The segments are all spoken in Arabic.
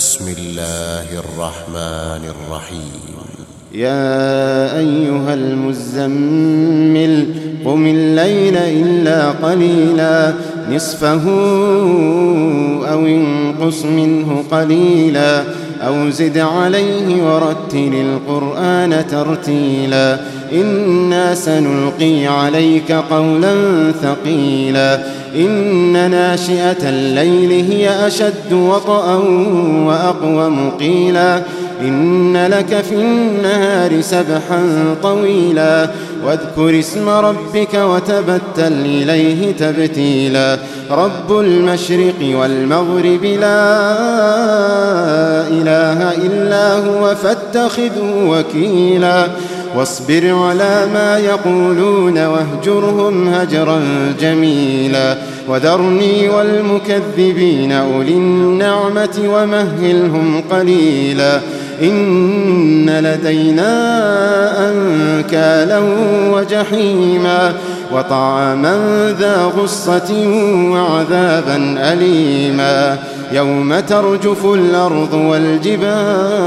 بسم الله الرحمن الرحيم. يا أيها المزمل قم الليل إلا قليلا. نصفه أو انقص منه قليلا. أو زد عليه ورتل القرآن ترتيلا إنا سنلقي عليك قولا ثقيلا إن ناشئة الليل هي أشد وطئا وأقوم قيلا إن لك في النهار سبحا طويلا واذكر اسم ربك وتبتل إليه تبتيلا. رب المشرق والمغرب لا إله إلا هو فاتخذه وكيلا. واصبر على ما يقولون واهجرهم هجرا جميلا. وذرني والمكذبين أولي النعمة ومهلهم قليلا. إن لدينا أنكالا وجحيما وطعاما ذا غصة وعذابا أليما يوم ترجف الأرض والجبال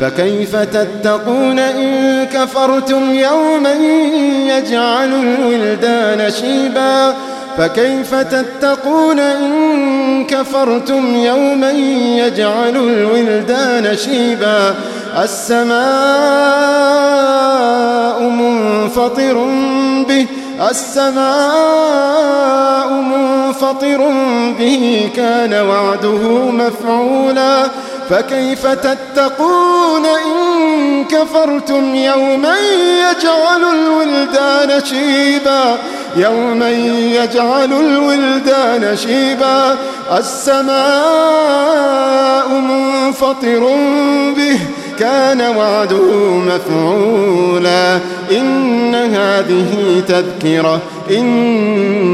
فكيف تتقون إن كفرتم يوما يجعل الولدان شيبا؟ فكيف تتقون إن كفرتم يوما يجعل الولدان شيبا؟ السماء منفطر به السماء منفطر به كان وعده مفعولا. فكيف تتقون إن كفرتم يوما يجعل الولدان شيبا يوما يجعل الولدان شيبا. السماء منفطر به كان وعده مفعولا. إن هذه تذكرة إن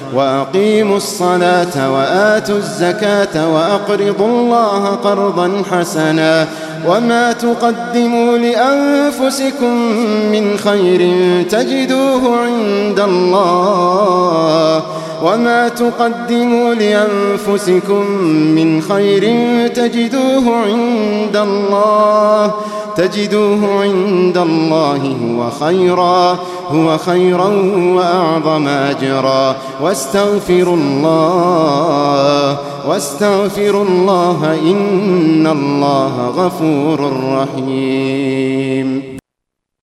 وأقيموا الصلاة وآتوا الزكاة وأقرضوا الله قرضا حسنا وما تقدموا لأنفسكم من خير تجدوه عند الله وما تقدموا لأنفسكم من خير تجدوه عند الله تجدوه عند الله هو خيرا هو خيرا وأعظم أجرا. واستغفروا الله واستغفروا الله إن الله غفور رحيم.